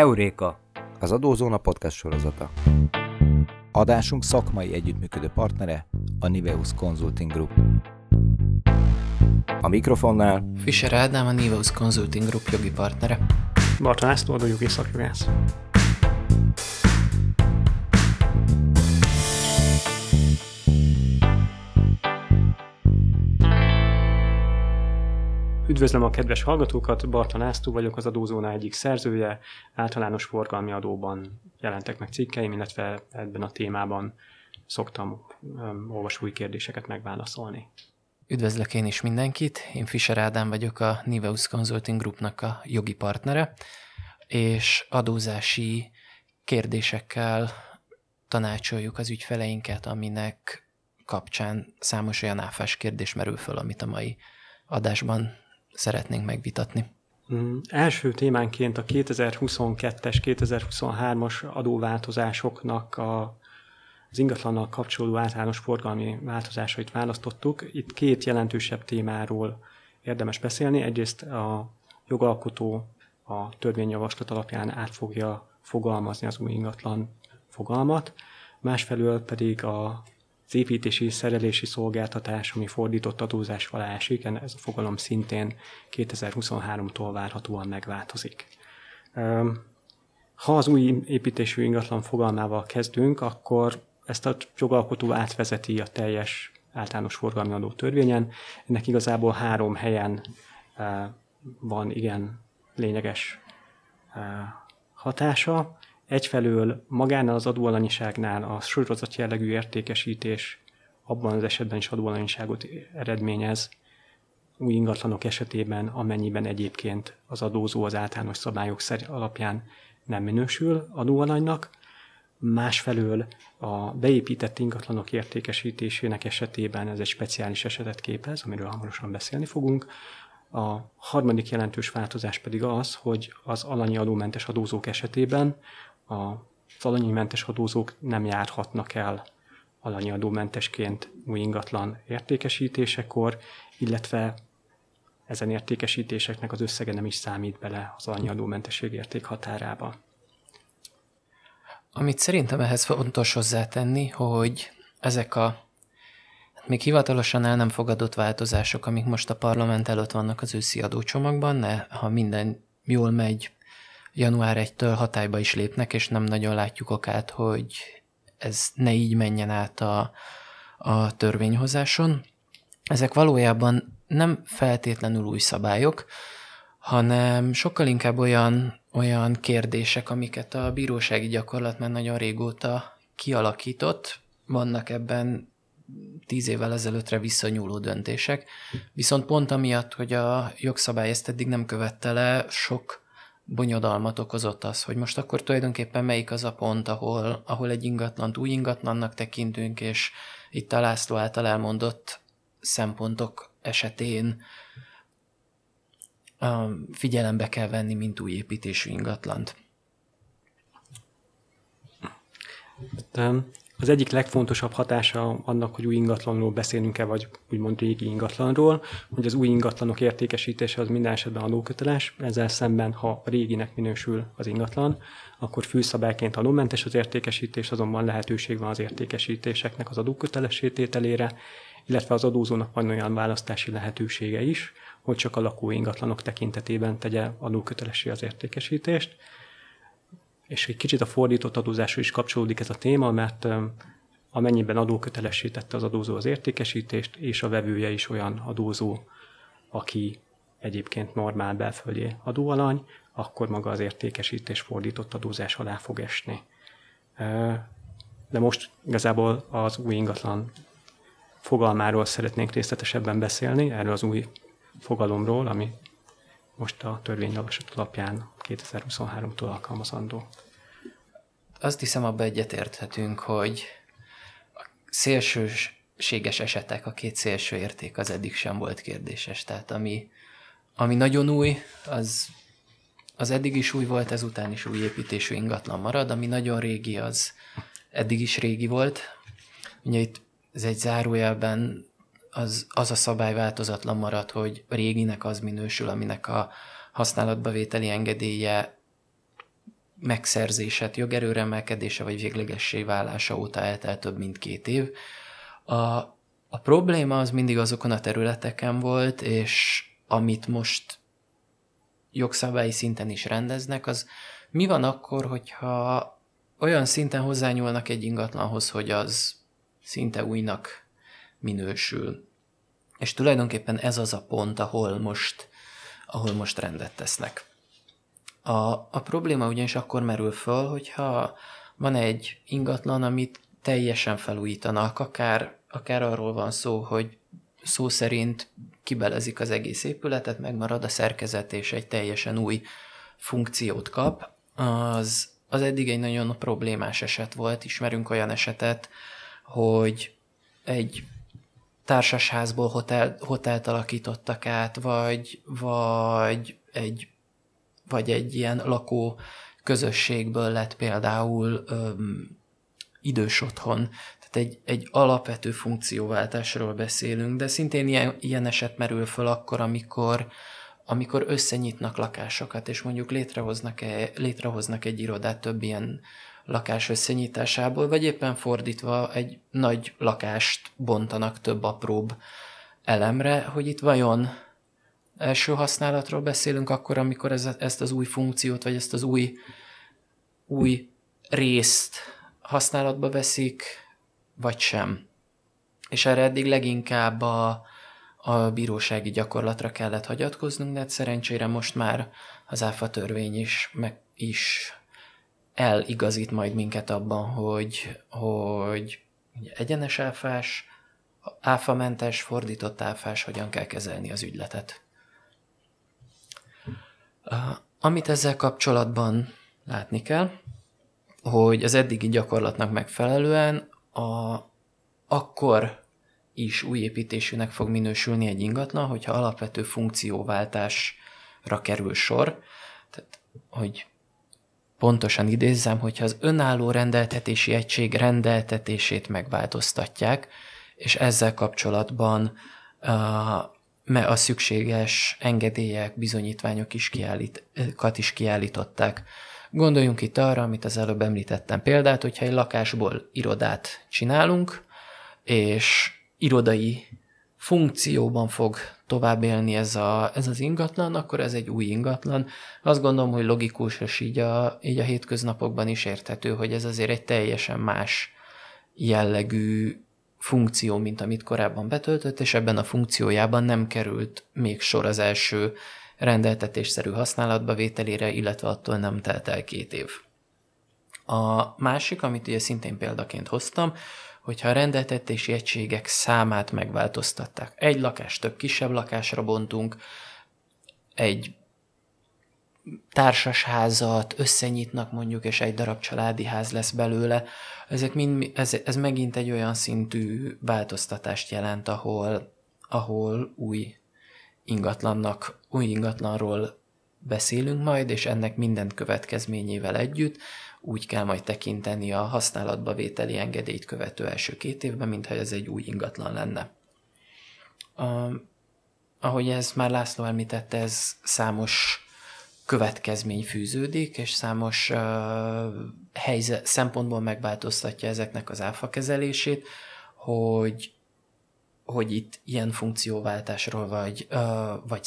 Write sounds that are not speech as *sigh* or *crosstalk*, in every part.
Heuréka, az Adózóna podcast sorozata. Adásunk szakmai együttműködő partnere a Niveus Consulting Group. A mikrofonnál Fischer Ádám, a Niveus Consulting Group jogi partnere. Barta László, adójogi szakjogász. Üdvözlöm a kedves hallgatókat, Barta László vagyok, az Adózóna egyik szerzője. Általános forgalmi adóban jelentek meg cikkeim, illetve ebben a témában szoktam um, olvasói kérdéseket megválaszolni. Üdvözlök én is mindenkit, én Fischer Ádám vagyok a Niveus Consulting Groupnak a jogi partnere, és adózási kérdésekkel tanácsoljuk az ügyfeleinket, aminek kapcsán számos olyan áfás kérdés merül föl, amit a mai adásban szeretnénk megvitatni. Mm, első témánként a 2022-es, 2023-as adóváltozásoknak a, az ingatlannal kapcsolódó általános forgalmi változásait választottuk. Itt két jelentősebb témáról érdemes beszélni. Egyrészt a jogalkotó a törvényjavaslat alapján át fogja fogalmazni az új ingatlan fogalmat, másfelől pedig a az építési szerelési szolgáltatás, ami fordított adózás alá esik, ez a fogalom szintén 2023-tól várhatóan megváltozik. Ha az új építésű ingatlan fogalmával kezdünk, akkor ezt a jogalkotó átvezeti a teljes általános forgalmi adó törvényen. Ennek igazából három helyen van igen lényeges hatása. Egyfelől magánál az adóalanyiságnál a sorozat jellegű értékesítés abban az esetben is adóalanyiságot eredményez, új ingatlanok esetében, amennyiben egyébként az adózó az általános szabályok alapján nem minősül adóalanynak. Másfelől a beépített ingatlanok értékesítésének esetében ez egy speciális esetet képez, amiről hamarosan beszélni fogunk. A harmadik jelentős változás pedig az, hogy az alanyi adómentes adózók esetében a alanyi mentes adózók nem járhatnak el alanyi adómentesként új ingatlan értékesítésekor, illetve ezen értékesítéseknek az összege nem is számít bele az alanyi adómentesség érték határába. Amit szerintem ehhez fontos hozzátenni, hogy ezek a hát még hivatalosan el nem fogadott változások, amik most a parlament előtt vannak az őszi adócsomagban, ne, ha minden jól megy, január 1-től hatályba is lépnek, és nem nagyon látjuk okát, hogy ez ne így menjen át a, a törvényhozáson. Ezek valójában nem feltétlenül új szabályok, hanem sokkal inkább olyan, olyan kérdések, amiket a bírósági gyakorlat már nagyon régóta kialakított. Vannak ebben tíz évvel ezelőttre visszanyúló döntések, viszont pont amiatt, hogy a jogszabály ezt eddig nem követte le, sok bonyodalmat okozott az, hogy most akkor tulajdonképpen melyik az a pont, ahol, ahol egy ingatlant új ingatlannak tekintünk, és itt a László által elmondott szempontok esetén figyelembe kell venni, mint új építésű ingatlant. Az egyik legfontosabb hatása annak, hogy új ingatlanról beszélünk-e, vagy úgymond régi ingatlanról, hogy az új ingatlanok értékesítése az minden esetben adóköteles, ezzel szemben, ha réginek minősül az ingatlan, akkor főszabályként adómentes az értékesítés, azonban lehetőség van az értékesítéseknek az adókötelesítételére, illetve az adózónak van olyan választási lehetősége is, hogy csak a lakó ingatlanok tekintetében tegye adókötelessé az értékesítést és egy kicsit a fordított adózásra is kapcsolódik ez a téma, mert amennyiben adókötelessé tette az adózó az értékesítést, és a vevője is olyan adózó, aki egyébként normál belföldi adóalany, akkor maga az értékesítés fordított adózás alá fog esni. De most igazából az új ingatlan fogalmáról szeretnénk részletesebben beszélni, erről az új fogalomról, ami most a törvényjavaslat alapján 2023-tól alkalmazandó. Azt hiszem, abban egyetérthetünk, hogy a szélsőséges esetek, a két szélső érték az eddig sem volt kérdéses. Tehát ami, ami nagyon új, az, az eddig is új volt, ezután is új építésű ingatlan marad, ami nagyon régi, az eddig is régi volt. Ugye itt ez egy zárójelben az, az a szabály változatlan marad, hogy réginek az minősül, aminek a használatba vételi engedélye megszerzése, jogerőre emelkedése vagy véglegessé válása óta eltelt több mint két év. A, a probléma az mindig azokon a területeken volt, és amit most jogszabályi szinten is rendeznek, az mi van akkor, hogyha olyan szinten hozzányúlnak egy ingatlanhoz, hogy az szinte újnak minősül. És tulajdonképpen ez az a pont, ahol most, ahol most rendet tesznek. A, a probléma ugyanis akkor merül föl, hogyha van egy ingatlan, amit teljesen felújítanak, akár, akár arról van szó, hogy szó szerint kibelezik az egész épületet, megmarad a szerkezet, és egy teljesen új funkciót kap, az, az eddig egy nagyon problémás eset volt. Ismerünk olyan esetet, hogy egy társasházból hotel, hotelt alakítottak át, vagy, vagy, egy, vagy egy ilyen lakó közösségből lett például öm, idős otthon. Tehát egy, egy alapvető funkcióváltásról beszélünk, de szintén ilyen, ilyen eset merül föl akkor, amikor, amikor összenyitnak lakásokat, és mondjuk létrehoznak, -e, létrehoznak egy irodát több ilyen lakás összenyitásából, vagy éppen fordítva egy nagy lakást bontanak több apróbb elemre, hogy itt vajon első használatról beszélünk akkor, amikor ez, ezt az új funkciót, vagy ezt az új, új részt használatba veszik, vagy sem. És erre eddig leginkább a, a bírósági gyakorlatra kellett hagyatkoznunk, de hát szerencsére most már az áfa törvény is, meg is eligazít majd minket abban, hogy, hogy egyenes áfás, áfamentes, fordított áfás, hogyan kell kezelni az ügyletet. Amit ezzel kapcsolatban látni kell, hogy az eddigi gyakorlatnak megfelelően a, akkor is új építésűnek fog minősülni egy ingatlan, hogyha alapvető funkcióváltásra kerül sor. Tehát, hogy pontosan idézzem, hogyha az önálló rendeltetési egység rendeltetését megváltoztatják, és ezzel kapcsolatban a szükséges engedélyek, bizonyítványok is, kiállít, is kiállították. Gondoljunk itt arra, amit az előbb említettem példát, hogyha egy lakásból irodát csinálunk, és irodai funkcióban fog tovább élni ez, a, ez az ingatlan, akkor ez egy új ingatlan. Azt gondolom, hogy logikus, és így a, így a hétköznapokban is érthető, hogy ez azért egy teljesen más jellegű funkció, mint amit korábban betöltött, és ebben a funkciójában nem került még sor az első rendeltetésszerű használatba vételére, illetve attól nem telt el két év. A másik, amit ugye szintén példaként hoztam, hogyha a rendeltetési egységek számát megváltoztatták. Egy lakást több kisebb lakásra bontunk, egy társasházat összenyitnak mondjuk, és egy darab családi ház lesz belőle. Ezek mind, ez, ez megint egy olyan szintű változtatást jelent, ahol, ahol új ingatlannak, új ingatlanról beszélünk majd, és ennek minden következményével együtt úgy kell majd tekinteni a használatba vételi engedélyt követő első két évben, mintha ez egy új ingatlan lenne. A, ahogy ez már László említette, ez számos következmény fűződik, és számos uh, helyzet, szempontból megváltoztatja ezeknek az áfa kezelését, hogy, hogy itt ilyen funkcióváltásról, vagy, uh, vagy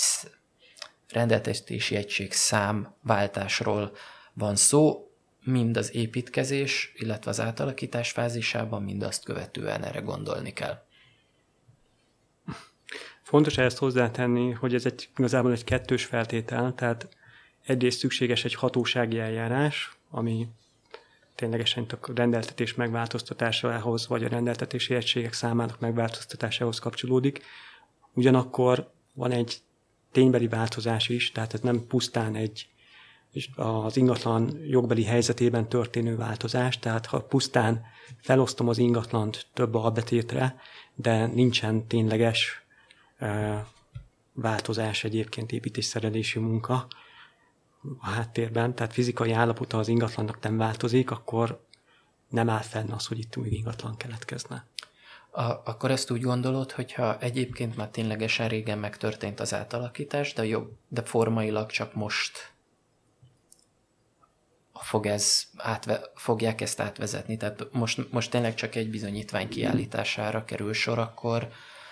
rendeltetési egység számváltásról van szó, mind az építkezés, illetve az átalakítás fázisában, mind azt követően erre gondolni kell. Fontos ezt hozzátenni, hogy ez egy, igazából egy kettős feltétel, tehát egyrészt szükséges egy hatósági eljárás, ami ténylegesen a rendeltetés megváltoztatásához, vagy a rendeltetési egységek számának megváltoztatásához kapcsolódik. Ugyanakkor van egy ténybeli változás is, tehát ez nem pusztán egy az ingatlan jogbeli helyzetében történő változás, tehát ha pusztán felosztom az ingatlant több albetétre, de nincsen tényleges változás egyébként építésszerelési munka a háttérben, tehát fizikai állapota az ingatlannak nem változik, akkor nem áll fenn az, hogy itt új ingatlan keletkezne. A, akkor ezt úgy gondolod, hogyha egyébként már ténylegesen régen megtörtént az átalakítás, de, jobb, de formailag csak most fog ez átve, fogják ezt átvezetni. Tehát most, most tényleg csak egy bizonyítvány kiállítására kerül sor, akkor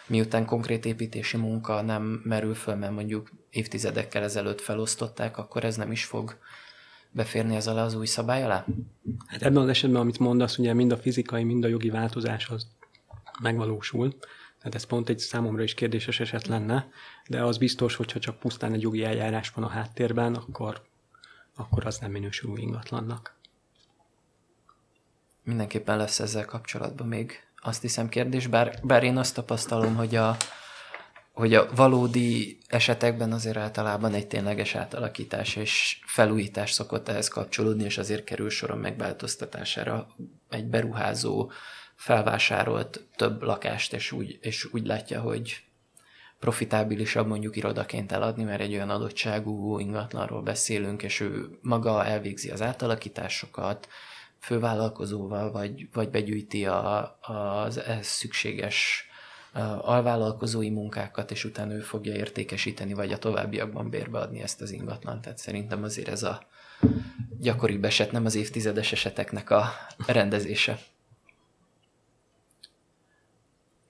miután konkrét építési munka nem merül föl, mert mondjuk évtizedekkel ezelőtt felosztották, akkor ez nem is fog beférni ez alá az új szabály alá? Hát ebben az esetben, amit mondasz, ugye mind a fizikai, mind a jogi változás az megvalósul. Tehát ez pont egy számomra is kérdéses eset lenne, de az biztos, hogyha csak pusztán egy jogi eljárás van a háttérben, akkor, akkor az nem minősül ingatlannak. Mindenképpen lesz ezzel kapcsolatban még azt hiszem kérdés, bár, bár én azt tapasztalom, hogy a, hogy a valódi esetekben azért általában egy tényleges átalakítás és felújítás szokott ehhez kapcsolódni, és azért kerül soron megváltoztatására egy beruházó felvásárolt több lakást, és úgy, és úgy látja, hogy profitábilisabb mondjuk irodaként eladni, mert egy olyan adottságú ingatlanról beszélünk, és ő maga elvégzi az átalakításokat, fővállalkozóval, vagy, vagy begyűjti a, az ehhez szükséges alvállalkozói munkákat, és utána ő fogja értékesíteni, vagy a továbbiakban bérbeadni ezt az ingatlan. Tehát szerintem azért ez a gyakoribb eset, nem az évtizedes eseteknek a rendezése.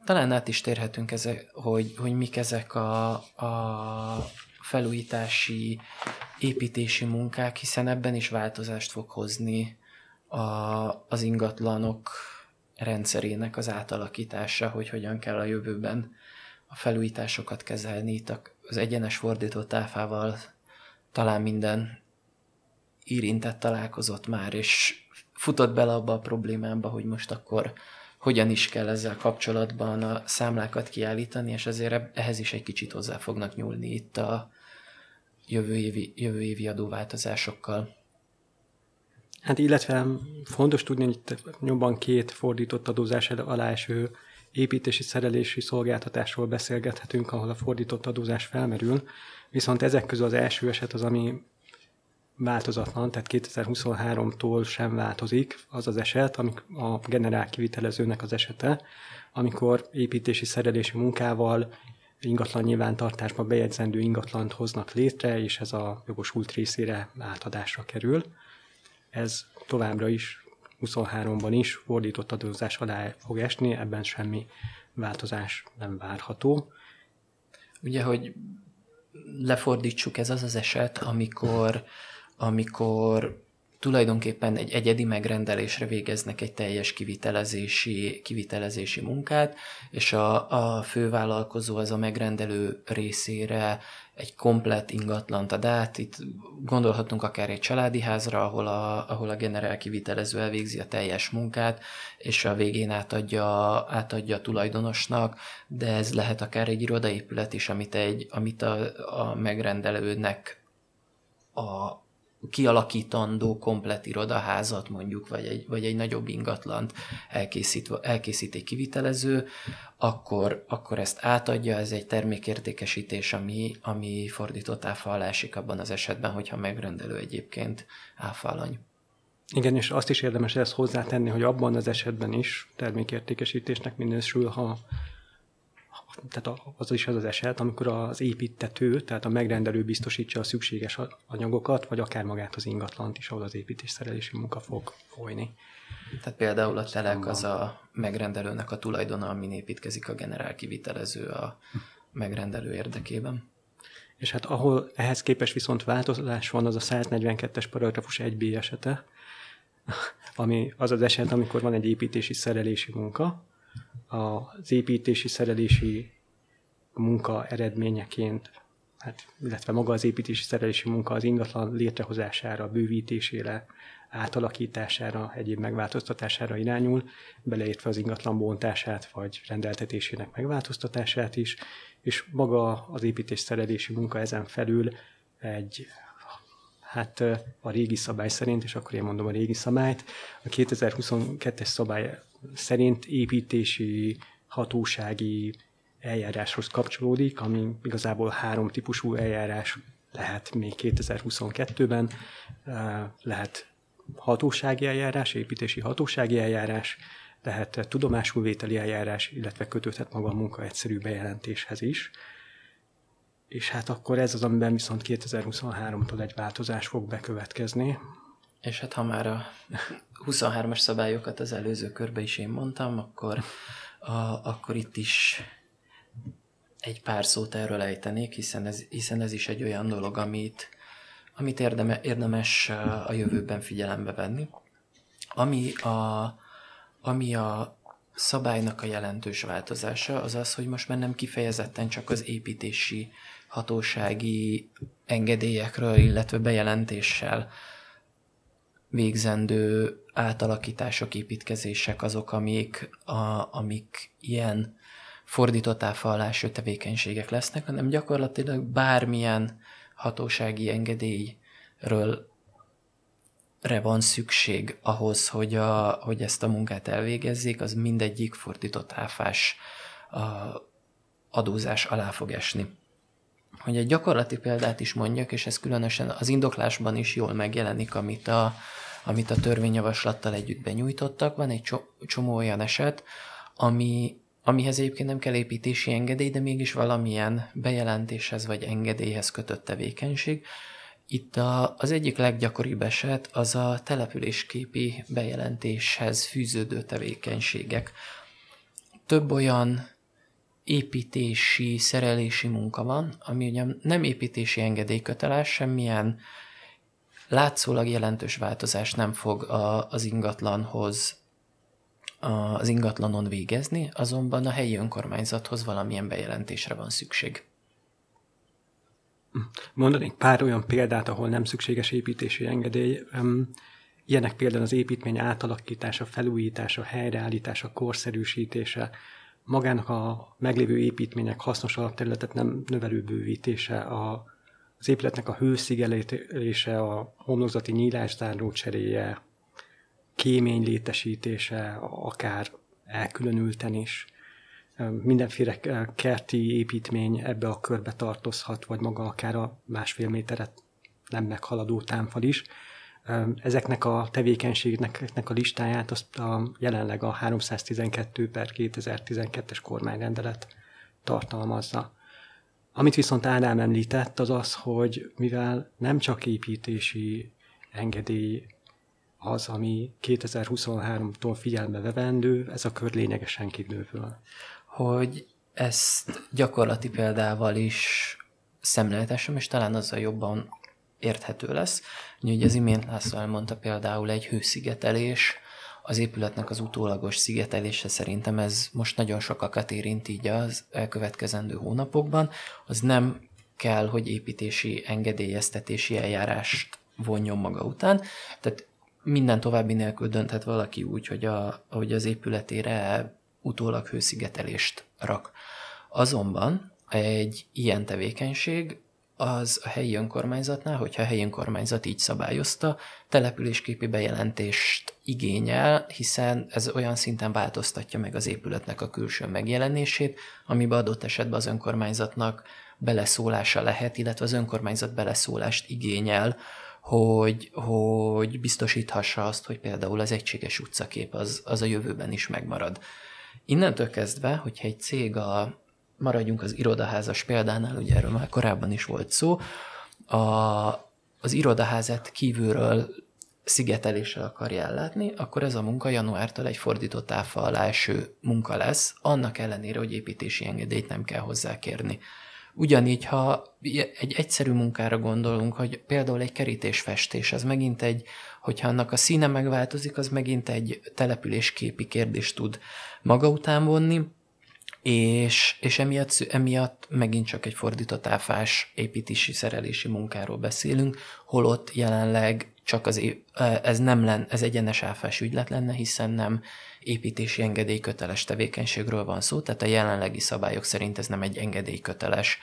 Talán át is térhetünk ezek, hogy, hogy mik ezek a, a felújítási, építési munkák, hiszen ebben is változást fog hozni a, az ingatlanok rendszerének az átalakítása, hogy hogyan kell a jövőben a felújításokat kezelni. Itt az egyenes fordított áfával talán minden érintett találkozott már, és futott bele abba a problémába, hogy most akkor hogyan is kell ezzel kapcsolatban a számlákat kiállítani, és azért ehhez is egy kicsit hozzá fognak nyúlni itt a jövő évi, jövő évi adóváltozásokkal. Hát illetve fontos tudni, hogy itt nyomban két fordított adózás alá eső építési szerelési szolgáltatásról beszélgethetünk, ahol a fordított adózás felmerül, viszont ezek közül az első eset az, ami változatlan, tehát 2023-tól sem változik az az eset, amik a generál kivitelezőnek az esete, amikor építési szerelési munkával ingatlan nyilvántartásba bejegyzendő ingatlant hoznak létre, és ez a jogosult részére átadásra kerül. Ez továbbra is 23-ban is fordított adózás alá fog esni, ebben semmi változás nem várható. Ugye, hogy lefordítsuk, ez az az eset, amikor amikor tulajdonképpen egy egyedi megrendelésre végeznek egy teljes kivitelezési, kivitelezési munkát, és a, a fővállalkozó az a megrendelő részére egy komplett ingatlant ad át. Itt gondolhatunk akár egy családi házra, ahol a, ahol a generál kivitelező elvégzi a teljes munkát, és a végén átadja, átadja a tulajdonosnak, de ez lehet akár egy irodaépület is, amit, egy, amit a, a megrendelőnek a, kialakítandó komplet irodaházat mondjuk, vagy egy, vagy egy nagyobb ingatlant elkészít, elkészít egy kivitelező, akkor, akkor ezt átadja, ez egy termékértékesítés, ami, ami fordított áfa abban az esetben, hogyha megrendelő egyébként áfalany. Igen, és azt is érdemes ezt hozzátenni, hogy abban az esetben is termékértékesítésnek minősül, ha tehát az is az az eset, amikor az építető, tehát a megrendelő biztosítja a szükséges anyagokat, vagy akár magát az ingatlant is, ahol az építésszerelési munka fog folyni. Tehát például a telek az a megrendelőnek a tulajdona, amin építkezik a generál kivitelező a megrendelő érdekében. És hát ahol ehhez képest viszont változás van, az a 142-es paragrafus 1b esete, *laughs* ami az az eset, amikor van egy építési szerelési munka, az építési szerelési munka eredményeként, hát, illetve maga az építési szerelési munka az ingatlan létrehozására, bővítésére, átalakítására, egyéb megváltoztatására irányul, beleértve az ingatlan bontását vagy rendeltetésének megváltoztatását is, és maga az építés szerelési munka ezen felül egy hát a régi szabály szerint, és akkor én mondom a régi szabályt, a 2022-es szabály szerint építési hatósági eljáráshoz kapcsolódik, ami igazából három típusú eljárás lehet még 2022-ben. Lehet hatósági eljárás, építési hatósági eljárás, lehet tudomásulvételi eljárás, illetve kötődhet maga a munka egyszerű bejelentéshez is. És hát akkor ez az, amiben viszont 2023-tól egy változás fog bekövetkezni, És hát ha már a 23-as szabályokat az előző körbe is én mondtam, akkor, a, akkor itt is egy pár szót erről ejtenék, hiszen ez, hiszen ez is egy olyan dolog, amit, amit érdeme, érdemes a jövőben figyelembe venni. Ami a, ami a szabálynak a jelentős változása az az, hogy most már nem kifejezetten csak az építési hatósági engedélyekről, illetve bejelentéssel végzendő átalakítások, építkezések azok, amik, a, amik ilyen fordított áfallású tevékenységek lesznek, hanem gyakorlatilag bármilyen hatósági engedélyről re van szükség ahhoz, hogy, a, hogy ezt a munkát elvégezzék, az mindegyik fordított áfás a, adózás alá fog esni. Hogy egy gyakorlati példát is mondjak, és ez különösen az indoklásban is jól megjelenik, amit a, amit a törvényjavaslattal együtt benyújtottak. Van egy csomó olyan eset, ami, amihez egyébként nem kell építési engedély, de mégis valamilyen bejelentéshez vagy engedélyhez kötött tevékenység. Itt a, az egyik leggyakoribb eset az a településképi bejelentéshez fűződő tevékenységek. Több olyan építési, szerelési munka van, ami ugye nem építési engedélyköteles, semmilyen látszólag jelentős változás nem fog a, az ingatlanhoz az ingatlanon végezni, azonban a helyi önkormányzathoz valamilyen bejelentésre van szükség. Mondanék pár olyan példát, ahol nem szükséges építési engedély. Ilyenek például az építmény átalakítása, felújítása, helyreállítása, korszerűsítése, magának a meglévő építmények hasznos alapterületet nem növelő bővítése, a, az épületnek a hőszigelése, a homlokzati nyílászáró cseréje, kémény létesítése, akár elkülönülten is, mindenféle kerti építmény ebbe a körbe tartozhat, vagy maga akár a másfél méteret nem meghaladó támfal is. Ezeknek a tevékenységnek a listáját azt a, jelenleg a 312 per 2012-es kormányrendelet tartalmazza. Amit viszont Ádám említett, az az, hogy mivel nem csak építési engedély az, ami 2023-tól figyelme vevendő, ez a kör lényegesen kibővül. Hogy ezt gyakorlati példával is szemléltessem, és talán azzal jobban érthető lesz. Ugye az imént László elmondta például egy hőszigetelés, az épületnek az utólagos szigetelése szerintem ez most nagyon sokakat érint így az elkövetkezendő hónapokban. Az nem kell, hogy építési engedélyeztetési eljárást vonjon maga után. Tehát minden további nélkül dönthet valaki úgy, hogy, a, hogy az épületére utólag hőszigetelést rak. Azonban egy ilyen tevékenység az a helyi önkormányzatnál, hogyha a helyi önkormányzat így szabályozta, településképi bejelentést igényel, hiszen ez olyan szinten változtatja meg az épületnek a külső megjelenését, amiben adott esetben az önkormányzatnak beleszólása lehet, illetve az önkormányzat beleszólást igényel, hogy, hogy biztosíthassa azt, hogy például az egységes utcakép az, az a jövőben is megmarad. Innentől kezdve, hogyha egy cég a, maradjunk az irodaházas példánál, ugye erről már korábban is volt szó, a, az irodaházat kívülről szigeteléssel akarja ellátni, akkor ez a munka januártól egy fordított áfa alá eső munka lesz, annak ellenére, hogy építési engedélyt nem kell hozzá kérni. Ugyanígy, ha egy egyszerű munkára gondolunk, hogy például egy kerítésfestés, az megint egy, hogyha annak a színe megváltozik, az megint egy településképi kérdést tud maga után vonni, és, és emiatt, emiatt megint csak egy fordított áfás építési szerelési munkáról beszélünk, holott jelenleg csak az, ez nem lenne, ez egyenes áfás ügylet lenne, hiszen nem építési engedélyköteles tevékenységről van szó, tehát a jelenlegi szabályok szerint ez nem egy engedélyköteles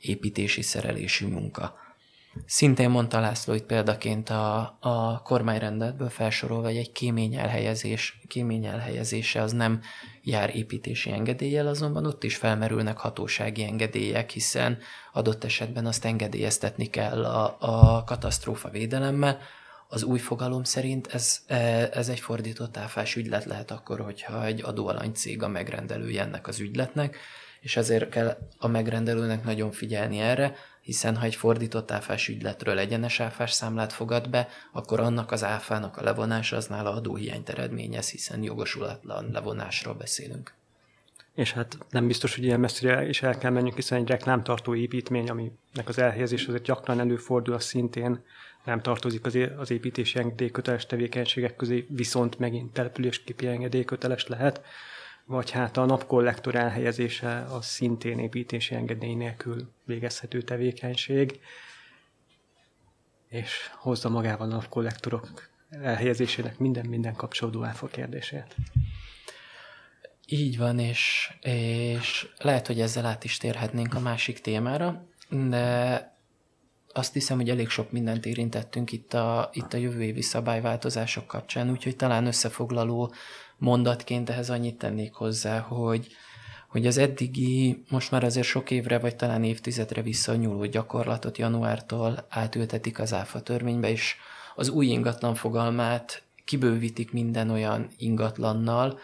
építési szerelési munka. Szintén mondta László itt példaként a, a kormányrendeletből felsorolva, hogy egy kémény, elhelyezés, kémény elhelyezése az nem jár építési engedéllyel, azonban ott is felmerülnek hatósági engedélyek, hiszen adott esetben azt engedélyeztetni kell a, a katasztrófa védelemmel. Az új fogalom szerint ez, e, ez egy fordított áfás ügylet lehet akkor, hogyha egy adóalany cég a megrendelője ennek az ügyletnek, és ezért kell a megrendelőnek nagyon figyelni erre, hiszen ha egy fordított áfás ügyletről egyenes áfás számlát fogad be, akkor annak az áfának a levonása az nála adóhiányt eredményez, hiszen jogosulatlan levonásról beszélünk. És hát nem biztos, hogy ilyen messzire is el kell menjünk, hiszen egy reklámtartó építmény, aminek az elhelyezés azért gyakran előfordul, az szintén nem tartozik az, az építési engedélyköteles tevékenységek közé, viszont megint településképi engedélyköteles lehet, vagy hát a napkollektor elhelyezése az szintén építési engedély nélkül végezhető tevékenység, és hozza magával a napkollektorok elhelyezésének minden-minden kapcsolódó áfa kérdését. Így van, és, és lehet, hogy ezzel át is térhetnénk a másik témára, de azt hiszem, hogy elég sok mindent érintettünk itt a, itt a jövő évi szabályváltozások kapcsán, úgyhogy talán összefoglaló mondatként ehhez annyit tennék hozzá, hogy, hogy az eddigi, most már azért sok évre, vagy talán évtizedre visszanyúló gyakorlatot januártól átültetik az ÁFA törvénybe, és az új ingatlan fogalmát kibővítik minden olyan ingatlannal,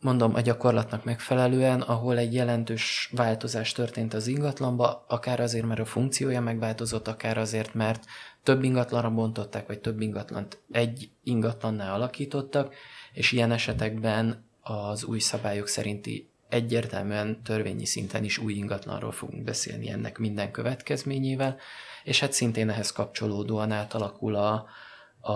mondom, a gyakorlatnak megfelelően, ahol egy jelentős változás történt az ingatlanba, akár azért, mert a funkciója megváltozott, akár azért, mert több ingatlanra bontották, vagy több ingatlant egy ingatlannál alakítottak, és ilyen esetekben az új szabályok szerinti egyértelműen törvényi szinten is új ingatlanról fogunk beszélni ennek minden következményével, és hát szintén ehhez kapcsolódóan átalakul a, a,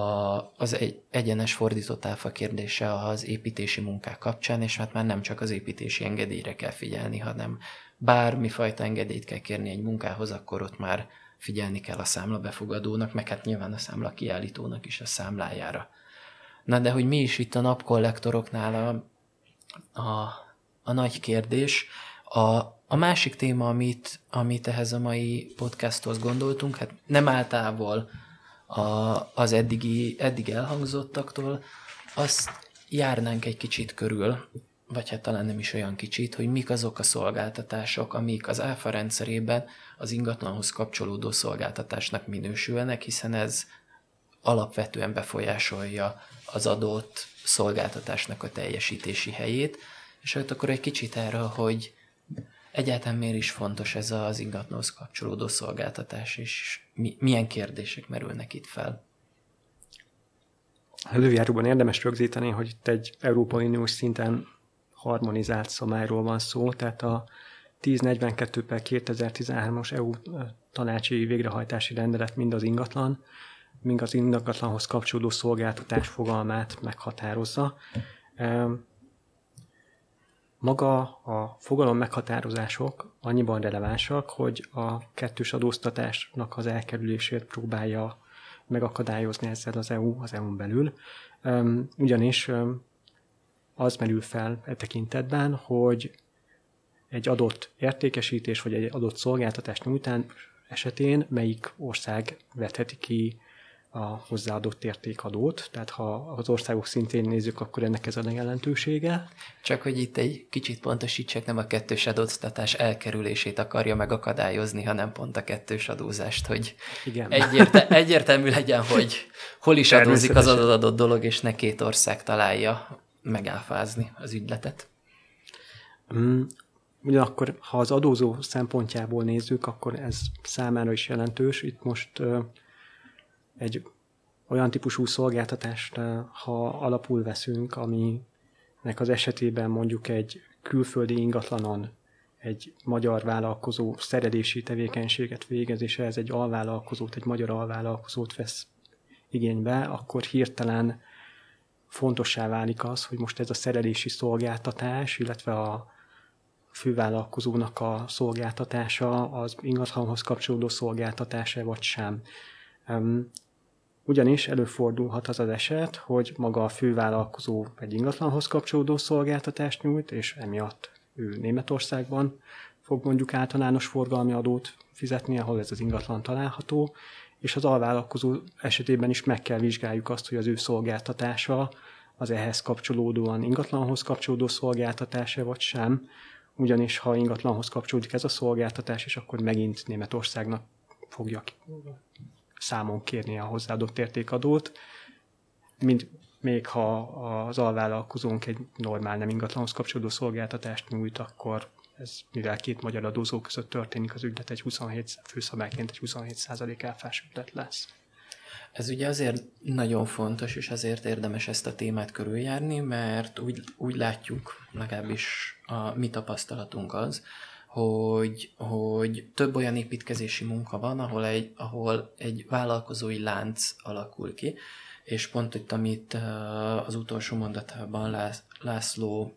az egy, egyenes fordított áfa kérdése az építési munkák kapcsán, és hát már nem csak az építési engedélyre kell figyelni, hanem bármifajta engedélyt kell kérni egy munkához, akkor ott már figyelni kell a számla befogadónak, meg hát nyilván a számla kiállítónak is a számlájára. Na de hogy mi is itt a napkollektoroknál a, a, a nagy kérdés, a, a másik téma, amit, amit ehhez a mai podcasthoz gondoltunk, hát nem általában a, az eddigi, eddig elhangzottaktól, azt járnánk egy kicsit körül, vagy hát talán nem is olyan kicsit, hogy mik azok a szolgáltatások, amik az ÁFA rendszerében az ingatlanhoz kapcsolódó szolgáltatásnak minősülnek, hiszen ez alapvetően befolyásolja az adott szolgáltatásnak a teljesítési helyét, és hát akkor egy kicsit erről, hogy egyáltalán miért is fontos ez az ingatlanhoz kapcsolódó szolgáltatás, és mi, milyen kérdések merülnek itt fel? Előjáróban érdemes rögzíteni, hogy itt egy Európai Uniós szinten harmonizált szabályról van szó, tehát a 1042 per 2013-as EU tanácsi végrehajtási rendelet mind az ingatlan, mind az ingatlanhoz kapcsolódó szolgáltatás fogalmát meghatározza. Maga a fogalom meghatározások annyiban relevánsak, hogy a kettős adóztatásnak az elkerülését próbálja megakadályozni ezzel az EU, az EU-n belül. Ugyanis az merül fel e tekintetben, hogy egy adott értékesítés vagy egy adott szolgáltatás nyújtán esetén melyik ország vetheti ki a hozzáadott értékadót, tehát ha az országok szintén nézzük, akkor ennek ez a jelentősége. Csak hogy itt egy kicsit pontosítsak, nem a kettős adóztatás elkerülését akarja megakadályozni, hanem pont a kettős adózást, hogy Igen. Egyérte- *laughs* egyértelmű legyen, hogy hol is adózik az adott dolog, és ne két ország találja megáfázni az ügyletet. Mm, ugyanakkor, ha az adózó szempontjából nézzük, akkor ez számára is jelentős. Itt most egy olyan típusú szolgáltatást, ha alapul veszünk, aminek az esetében mondjuk egy külföldi ingatlanon egy magyar vállalkozó szeredési tevékenységet végez, és ez egy alvállalkozót, egy magyar alvállalkozót vesz igénybe, akkor hirtelen fontossá válik az, hogy most ez a szerelési szolgáltatás, illetve a fővállalkozónak a szolgáltatása az ingatlanhoz kapcsolódó szolgáltatása vagy sem. Ugyanis előfordulhat az az eset, hogy maga a fővállalkozó egy ingatlanhoz kapcsolódó szolgáltatást nyújt, és emiatt ő Németországban fog mondjuk általános forgalmi adót fizetni, ahol ez az ingatlan található, és az alvállalkozó esetében is meg kell vizsgáljuk azt, hogy az ő szolgáltatása az ehhez kapcsolódóan ingatlanhoz kapcsolódó szolgáltatása vagy sem, ugyanis ha ingatlanhoz kapcsolódik ez a szolgáltatás, és akkor megint Németországnak fogja számon kérni a hozzáadott értékadót, mint még ha az alvállalkozónk egy normál nem ingatlanhoz kapcsolódó szolgáltatást nyújt, akkor ez mivel két magyar adózó között történik az ügylet, egy 27 főszabályként egy 27% áfás ügylet lesz. Ez ugye azért nagyon fontos, és azért érdemes ezt a témát körüljárni, mert úgy, úgy látjuk, legalábbis a mi tapasztalatunk az, hogy, hogy több olyan építkezési munka van, ahol egy, ahol egy vállalkozói lánc alakul ki, és pont itt, amit az utolsó mondatában László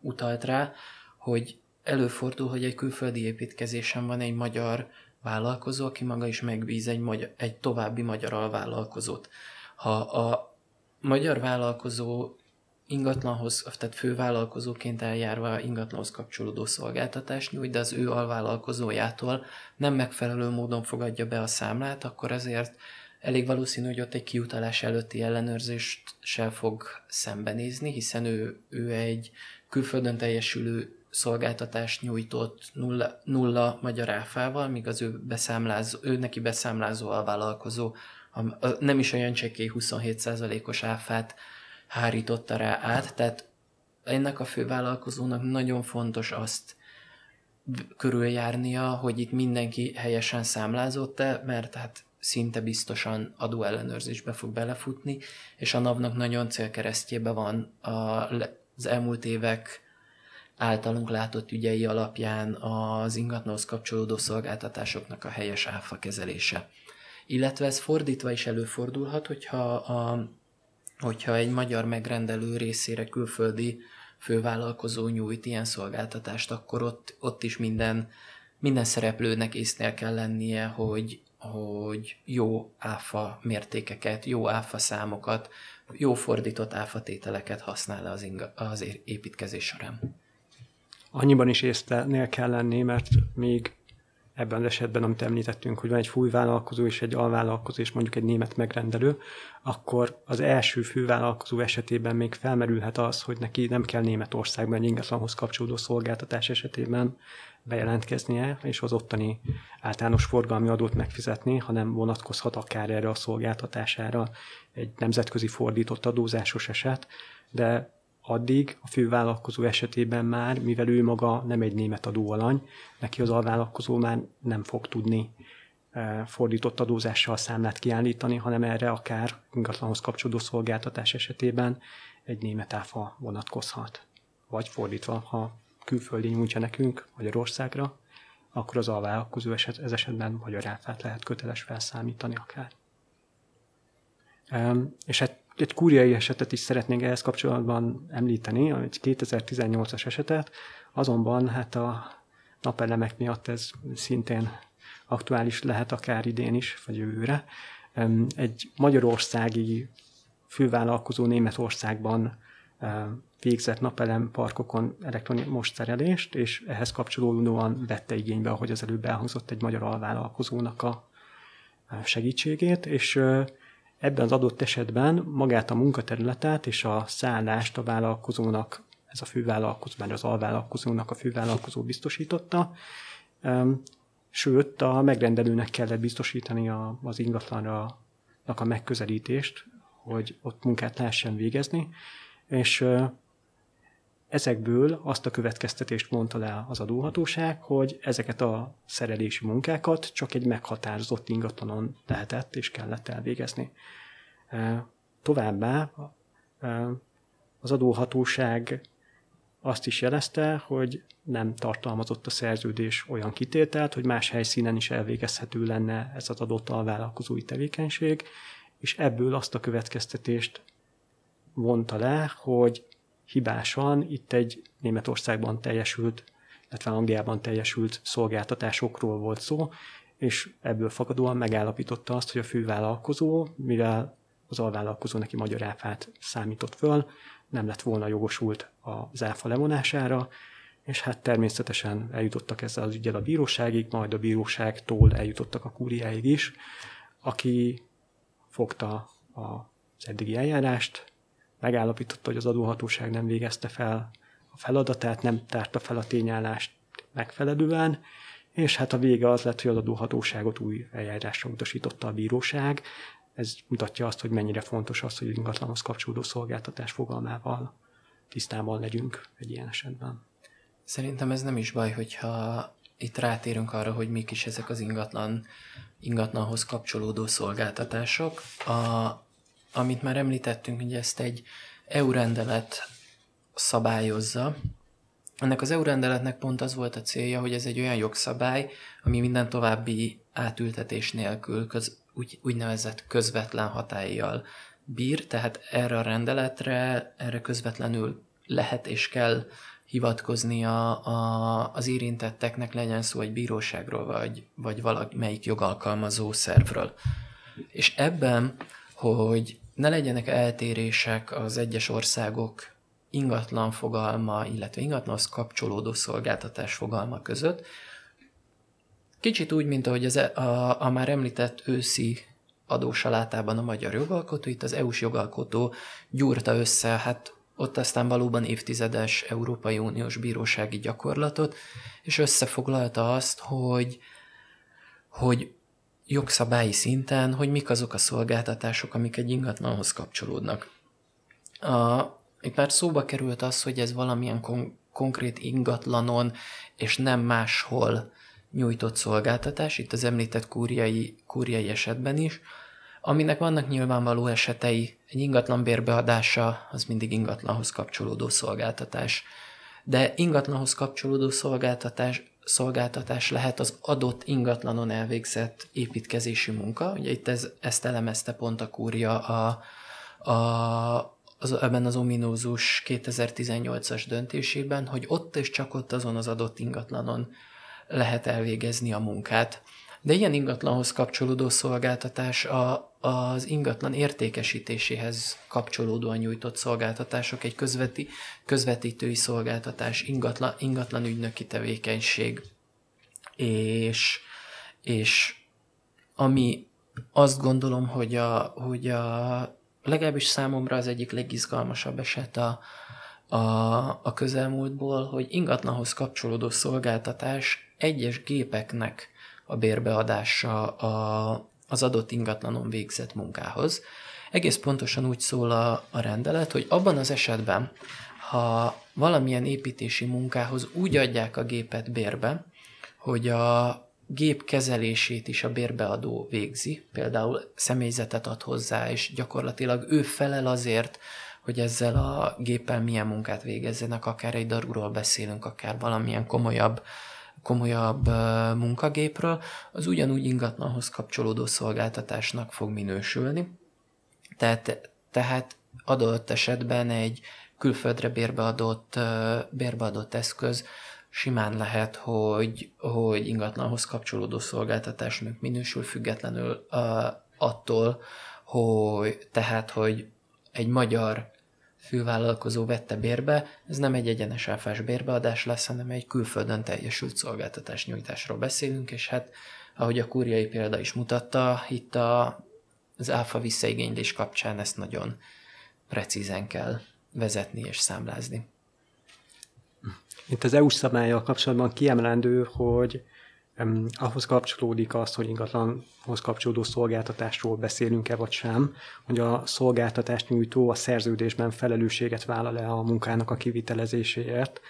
utalt rá, hogy előfordul, hogy egy külföldi építkezésen van egy magyar vállalkozó, aki maga is megbíz egy, magyar, egy további magyar alvállalkozót. Ha a magyar vállalkozó ingatlanhoz, tehát fővállalkozóként eljárva ingatlanhoz kapcsolódó szolgáltatást nyújt, de az ő alvállalkozójától nem megfelelő módon fogadja be a számlát, akkor ezért elég valószínű, hogy ott egy kiutalás előtti ellenőrzést se fog szembenézni, hiszen ő, ő egy külföldön teljesülő szolgáltatást nyújtott nulla, nulla magyar áfával, míg az ő, beszámlázó, ő neki beszámlázó alvállalkozó a, a, nem is olyan csekély 27%-os áfát hárította rá át, tehát ennek a fővállalkozónak nagyon fontos azt körüljárnia, hogy itt mindenki helyesen számlázott-e, mert hát szinte biztosan adóellenőrzésbe fog belefutni, és a NAV-nak nagyon célkeresztjébe van az elmúlt évek általunk látott ügyei alapján az ingatlanhoz kapcsolódó szolgáltatásoknak a helyes áfa kezelése. Illetve ez fordítva is előfordulhat, hogyha, a, hogyha egy magyar megrendelő részére külföldi fővállalkozó nyújt ilyen szolgáltatást, akkor ott, ott is minden, minden szereplőnek észnél kell lennie, hogy, hogy jó áfa mértékeket, jó áfa számokat, jó fordított áfatételeket használ az, inga, az építkezés során. Annyiban is észtelnél kell lenni, mert még ebben az esetben, amit említettünk, hogy van egy fújvállalkozó és egy alvállalkozó, és mondjuk egy német megrendelő, akkor az első fővállalkozó esetében még felmerülhet az, hogy neki nem kell Németországban egy ingatlanhoz kapcsolódó szolgáltatás esetében bejelentkeznie, és az ottani általános forgalmi adót megfizetni, hanem vonatkozhat akár erre a szolgáltatására egy nemzetközi fordított adózásos eset, de addig a fővállalkozó esetében már, mivel ő maga nem egy német adóalany, neki az alvállalkozó már nem fog tudni e, fordított adózással számlát kiállítani, hanem erre akár ingatlanhoz kapcsolódó szolgáltatás esetében egy német áfa vonatkozhat. Vagy fordítva, ha külföldi nyújtja nekünk Magyarországra, akkor az alvállalkozó eset, ez esetben magyar áfát lehet köteles felszámítani akár. És hát egy kúriai esetet is szeretnénk ehhez kapcsolatban említeni, egy 2018-as esetet, azonban hát a napelemek miatt ez szintén aktuális lehet akár idén is, vagy jövőre. Egy magyarországi fővállalkozó Németországban végzett napelem parkokon elektromos szerelést, és ehhez kapcsolódóan vette igénybe, ahogy az előbb elhangzott, egy magyar alvállalkozónak a segítségét, és Ebben az adott esetben magát a munkaterületet és a szállást a vállalkozónak, ez a fővállalkozó, vagy az alvállalkozónak a fővállalkozó biztosította, sőt a megrendelőnek kellett biztosítani az ingatlanra a megközelítést, hogy ott munkát lehessen végezni, és ezekből azt a következtetést mondta le az adóhatóság, hogy ezeket a szerelési munkákat csak egy meghatározott ingatlanon lehetett és kellett elvégezni. Továbbá az adóhatóság azt is jelezte, hogy nem tartalmazott a szerződés olyan kitételt, hogy más helyszínen is elvégezhető lenne ez az adott alvállalkozói tevékenység, és ebből azt a következtetést vonta le, hogy hibásan itt egy Németországban teljesült, illetve Angliában teljesült szolgáltatásokról volt szó, és ebből fakadóan megállapította azt, hogy a fővállalkozó, mivel az alvállalkozó neki magyar áfát számított föl, nem lett volna jogosult az áfa levonására, és hát természetesen eljutottak ezzel az ügyel a bíróságig, majd a bíróságtól eljutottak a kúriáig is, aki fogta az eddigi eljárást, megállapította, hogy az adóhatóság nem végezte fel a feladatát, nem tárta fel a tényállást megfelelően, és hát a vége az lett, hogy az adóhatóságot új eljárásra utasította a bíróság. Ez mutatja azt, hogy mennyire fontos az, hogy ingatlanhoz kapcsolódó szolgáltatás fogalmával tisztában legyünk egy ilyen esetben. Szerintem ez nem is baj, hogyha itt rátérünk arra, hogy mik is ezek az ingatlan, ingatlanhoz kapcsolódó szolgáltatások. A, amit már említettünk, hogy ezt egy EU rendelet szabályozza. Ennek az EU rendeletnek pont az volt a célja, hogy ez egy olyan jogszabály, ami minden további átültetés nélkül köz, úgy, úgynevezett közvetlen hatállyal bír, tehát erre a rendeletre, erre közvetlenül lehet és kell hivatkozni a, a, az érintetteknek, legyen szó egy bíróságról, vagy, vagy valamelyik jogalkalmazó szervről. És ebben, hogy ne legyenek eltérések az egyes országok ingatlan fogalma, illetve ingatlanhoz kapcsolódó szolgáltatás fogalma között, kicsit úgy, mint ahogy az, e, a, a már említett őszi adósalátában a magyar jogalkotó, itt az EU-s jogalkotó gyúrta össze, hát ott aztán valóban évtizedes Európai Uniós bírósági gyakorlatot, és összefoglalta azt, hogy, hogy jogszabályi szinten, hogy mik azok a szolgáltatások, amik egy ingatlanhoz kapcsolódnak. A, itt már szóba került az, hogy ez valamilyen kon- konkrét ingatlanon, és nem máshol nyújtott szolgáltatás, itt az említett kúriai, kúriai esetben is, aminek vannak nyilvánvaló esetei, egy ingatlan bérbeadása az mindig ingatlanhoz kapcsolódó szolgáltatás. De ingatlanhoz kapcsolódó szolgáltatás, szolgáltatás lehet az adott ingatlanon elvégzett építkezési munka. Ugye itt ez, ezt elemezte pont a kúria a, a, az, ebben az ominózus 2018-as döntésében, hogy ott és csak ott azon az adott ingatlanon lehet elvégezni a munkát. De ilyen ingatlanhoz kapcsolódó szolgáltatás a, az ingatlan értékesítéséhez kapcsolódóan nyújtott szolgáltatások, egy közveti, közvetítői szolgáltatás, ingatlan, ingatlan ügynöki tevékenység, és, és ami azt gondolom, hogy a, hogy a legalábbis számomra az egyik legizgalmasabb eset a, a, a közelmúltból, hogy ingatlanhoz kapcsolódó szolgáltatás egyes gépeknek a bérbeadása a, az adott ingatlanon végzett munkához. Egész pontosan úgy szól a, a rendelet, hogy abban az esetben, ha valamilyen építési munkához úgy adják a gépet bérbe, hogy a gép kezelését is a bérbeadó végzi, például személyzetet ad hozzá, és gyakorlatilag ő felel azért, hogy ezzel a géppel milyen munkát végezzenek, akár egy darúról beszélünk, akár valamilyen komolyabb komolyabb munkagépről, az ugyanúgy ingatlanhoz kapcsolódó szolgáltatásnak fog minősülni. Tehát, tehát adott esetben egy külföldre bérbeadott, bérbeadott eszköz simán lehet, hogy, hogy ingatlanhoz kapcsolódó szolgáltatásnak minősül, függetlenül attól, hogy tehát, hogy egy magyar fővállalkozó vette bérbe, ez nem egy egyenes áfás bérbeadás lesz, hanem egy külföldön teljesült szolgáltatás nyújtásról beszélünk, és hát ahogy a kúriai példa is mutatta, itt a, az áfa visszaigénylés kapcsán ezt nagyon precízen kell vezetni és számlázni. Itt az EU-s szabályjal kapcsolatban kiemelendő, hogy Um, ahhoz kapcsolódik az, hogy ingatlanhoz kapcsolódó szolgáltatásról beszélünk-e vagy sem, hogy a szolgáltatást nyújtó a szerződésben felelősséget vállal-e a munkának a kivitelezéséért,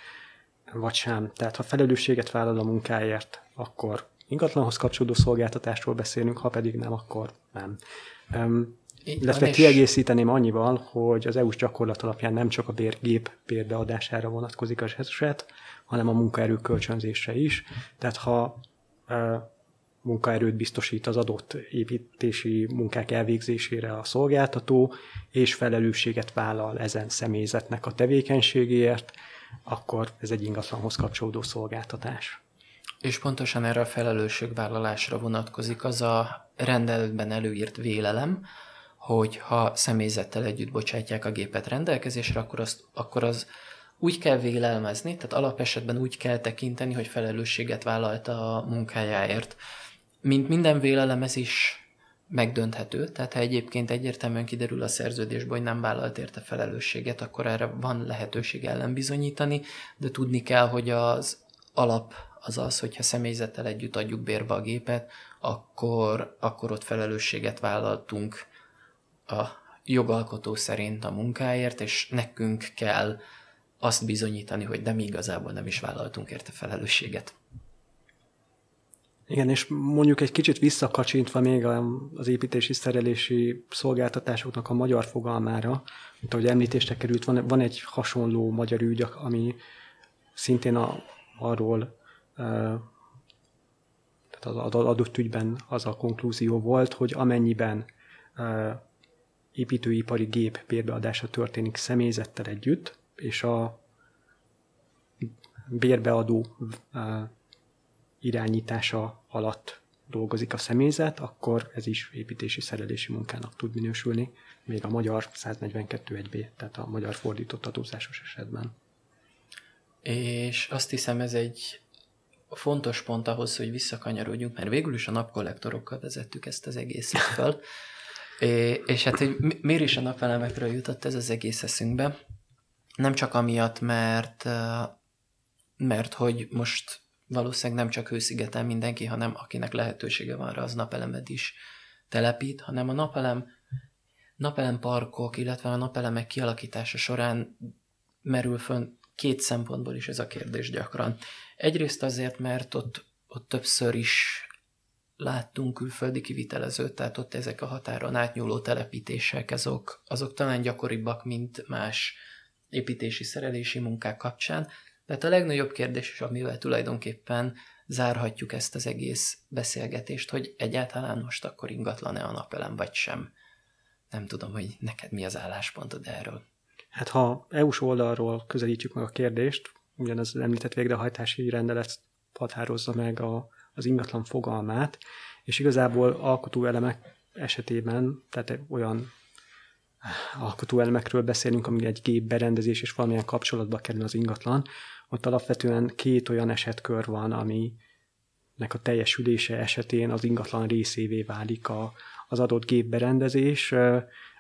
vagy sem. Tehát ha felelősséget vállal a munkáért, akkor ingatlanhoz kapcsolódó szolgáltatásról beszélünk, ha pedig nem, akkor nem. Um, illetve kiegészíteném annyival, hogy az EU-s gyakorlat alapján nem csak a bérgép bérbeadására vonatkozik az eset, hanem a munkaerő kölcsönzésre is. Tehát ha munkaerőt biztosít az adott építési munkák elvégzésére a szolgáltató, és felelősséget vállal ezen személyzetnek a tevékenységéért, akkor ez egy ingatlanhoz kapcsolódó szolgáltatás. És pontosan erre a felelősségvállalásra vonatkozik az a rendeletben előírt vélelem, hogy ha személyzettel együtt bocsátják a gépet rendelkezésre, akkor, azt, akkor az úgy kell vélelmezni, tehát alapesetben úgy kell tekinteni, hogy felelősséget vállalta a munkájáért. Mint minden vélelemezés megdönthető, tehát ha egyébként egyértelműen kiderül a szerződésből, hogy nem vállalt érte felelősséget, akkor erre van lehetőség ellen bizonyítani, de tudni kell, hogy az alap az az, hogyha személyzettel együtt adjuk bérbe a gépet, akkor, akkor ott felelősséget vállaltunk a jogalkotó szerint a munkáért, és nekünk kell azt bizonyítani, hogy de mi igazából nem is vállaltunk érte felelősséget. Igen, és mondjuk egy kicsit visszakacsintva még az építési szerelési szolgáltatásoknak a magyar fogalmára, mint ahogy említésre került, van, van egy hasonló magyar ügy, ami szintén a, arról, tehát az adott ügyben az a konklúzió volt, hogy amennyiben építőipari gép bérbeadása történik személyzettel együtt, és a bérbeadó irányítása alatt dolgozik a személyzet, akkor ez is építési szerelési munkának tud minősülni, még a magyar 142.1b, tehát a magyar fordított adózásos esetben. És azt hiszem ez egy fontos pont ahhoz, hogy visszakanyarodjunk, mert végül is a napkollektorokkal vezettük ezt az egészet fel. *laughs* É, és hát, hogy miért is a napelemekről jutott ez az egész eszünkbe? Nem csak amiatt, mert, mert hogy most valószínűleg nem csak hőszigeten mindenki, hanem akinek lehetősége van rá, az napelemet is telepít, hanem a napelem, napelem parkok, illetve a napelemek kialakítása során merül fönn két szempontból is ez a kérdés gyakran. Egyrészt azért, mert ott, ott többször is láttunk külföldi kivitelezőt, tehát ott ezek a határon átnyúló telepítések, azok, azok talán gyakoribbak, mint más építési, szerelési munkák kapcsán, tehát a legnagyobb kérdés, és amivel tulajdonképpen zárhatjuk ezt az egész beszélgetést, hogy egyáltalán most akkor ingatlan-e a napelem, vagy sem. Nem tudom, hogy neked mi az álláspontod erről. Hát ha EU-s oldalról közelítjük meg a kérdést, ugyanaz említett végrehajtási rendelet határozza meg a, az ingatlan fogalmát, és igazából alkotó elemek esetében, tehát olyan alkotóelemekről beszélünk, ami egy gép berendezés és valamilyen kapcsolatba kerül az ingatlan, ott alapvetően két olyan esetkör van, ami nek a teljesülése esetén az ingatlan részévé válik a, az adott gépberendezés.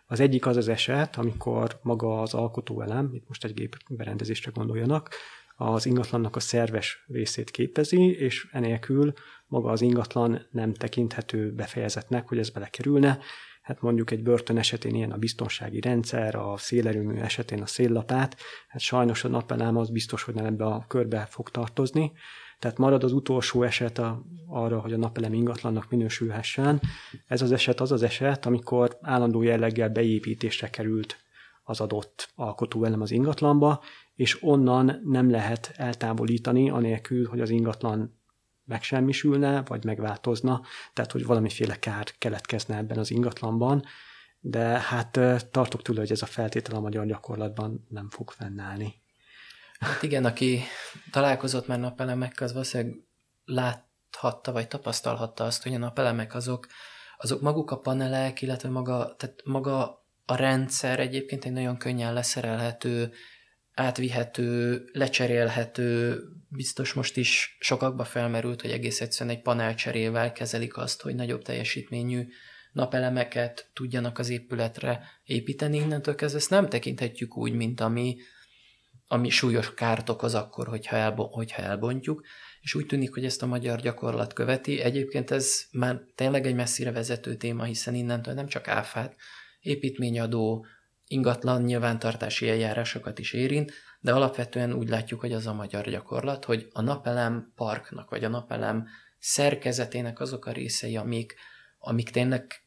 Az egyik az az eset, amikor maga az alkotóelem, itt most egy gépberendezésre gondoljanak, az ingatlannak a szerves részét képezi, és enélkül maga az ingatlan nem tekinthető befejezetnek, hogy ez belekerülne, hát mondjuk egy börtön esetén ilyen a biztonsági rendszer, a szélerőmű esetén a széllapát, hát sajnos a napelem az biztos, hogy nem ebbe a körbe fog tartozni, tehát marad az utolsó eset a, arra, hogy a napelem ingatlannak minősülhessen. Ez az eset az az eset, amikor állandó jelleggel beépítésre került az adott alkotóelem az ingatlanba, és onnan nem lehet eltávolítani, anélkül, hogy az ingatlan megsemmisülne, vagy megváltozna, tehát hogy valamiféle kár keletkezne ebben az ingatlanban, de hát tartok tőle, hogy ez a feltétel a magyar gyakorlatban nem fog fennállni. Hát igen, aki találkozott már napelemekkel, az valószínűleg láthatta, vagy tapasztalhatta azt, hogy a napelemek azok, azok maguk a panelek, illetve maga, tehát maga a rendszer egyébként egy nagyon könnyen leszerelhető, átvihető, lecserélhető, biztos most is sokakba felmerült, hogy egész egyszerűen egy panelcserével kezelik azt, hogy nagyobb teljesítményű napelemeket tudjanak az épületre építeni. Innentől kezdve ezt nem tekinthetjük úgy, mint ami, ami súlyos kárt okoz akkor, hogyha, elbo- hogyha elbontjuk, és úgy tűnik, hogy ezt a magyar gyakorlat követi. Egyébként ez már tényleg egy messzire vezető téma, hiszen innentől nem csak áfát, építményadó, ingatlan nyilvántartási eljárásokat is érint, de alapvetően úgy látjuk, hogy az a magyar gyakorlat, hogy a napelem parknak, vagy a napelem szerkezetének azok a részei, amik, amik tényleg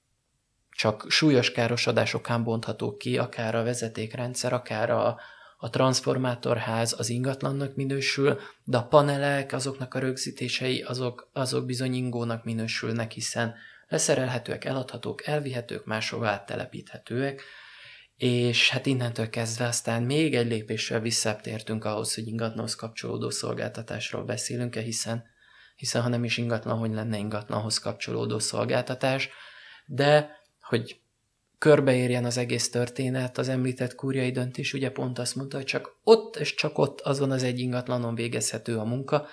csak súlyos károsodásokán bonthatók ki, akár a vezetékrendszer, akár a, a transformátorház az ingatlannak minősül, de a panelek, azoknak a rögzítései, azok, azok bizony ingónak minősülnek, hiszen leszerelhetőek, eladhatók, elvihetők, máshova áttelepíthetőek, és hát innentől kezdve aztán még egy lépéssel visszatértünk ahhoz, hogy ingatlanhoz kapcsolódó szolgáltatásról beszélünk-e, hiszen, hiszen ha nem is ingatlan, hogy lenne ingatlanhoz kapcsolódó szolgáltatás, de hogy körbeérjen az egész történet, az említett kúriai döntés ugye pont azt mondta, hogy csak ott és csak ott azon az egy ingatlanon végezhető a munka,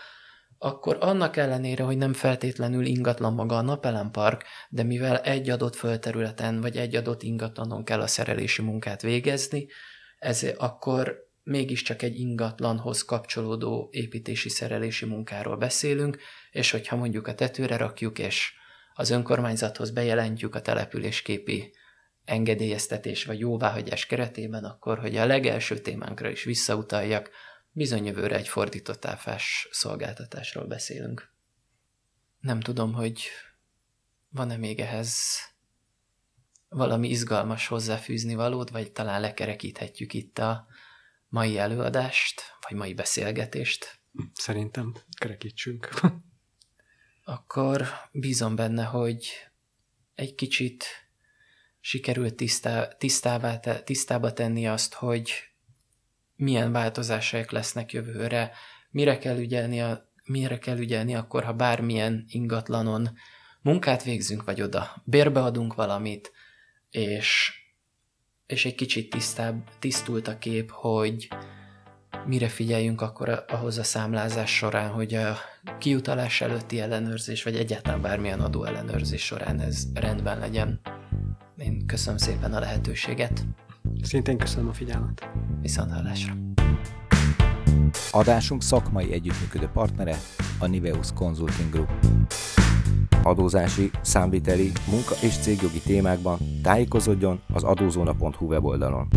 akkor annak ellenére, hogy nem feltétlenül ingatlan maga a napelempark, de mivel egy adott földterületen vagy egy adott ingatlanon kell a szerelési munkát végezni, ez akkor mégiscsak egy ingatlanhoz kapcsolódó építési szerelési munkáról beszélünk, és hogyha mondjuk a tetőre rakjuk, és az önkormányzathoz bejelentjük a településképi engedélyeztetés vagy jóváhagyás keretében, akkor, hogy a legelső témánkra is visszautaljak, bizony jövőre egy fordított áfás szolgáltatásról beszélünk. Nem tudom, hogy van-e még ehhez valami izgalmas hozzáfűzni valót, vagy talán lekerekíthetjük itt a mai előadást, vagy mai beszélgetést. Szerintem kerekítsünk. Akkor bízom benne, hogy egy kicsit sikerült tisztá, tisztává, tisztába tenni azt, hogy milyen változások lesznek jövőre, mire kell ügyelni, a, mire kell ügyelni akkor, ha bármilyen ingatlanon munkát végzünk, vagy oda bérbeadunk valamit, és, és egy kicsit tisztább, tisztult a kép, hogy mire figyeljünk akkor ahhoz a számlázás során, hogy a kiutalás előtti ellenőrzés, vagy egyáltalán bármilyen adó ellenőrzés során ez rendben legyen. Én köszönöm szépen a lehetőséget. Szintén köszönöm a figyelmet. Viszont hallásra. Adásunk szakmai együttműködő partnere a Niveus Consulting Group. Adózási, számviteli, munka és cégjogi témákban tájékozódjon az adózóna.hu weboldalon.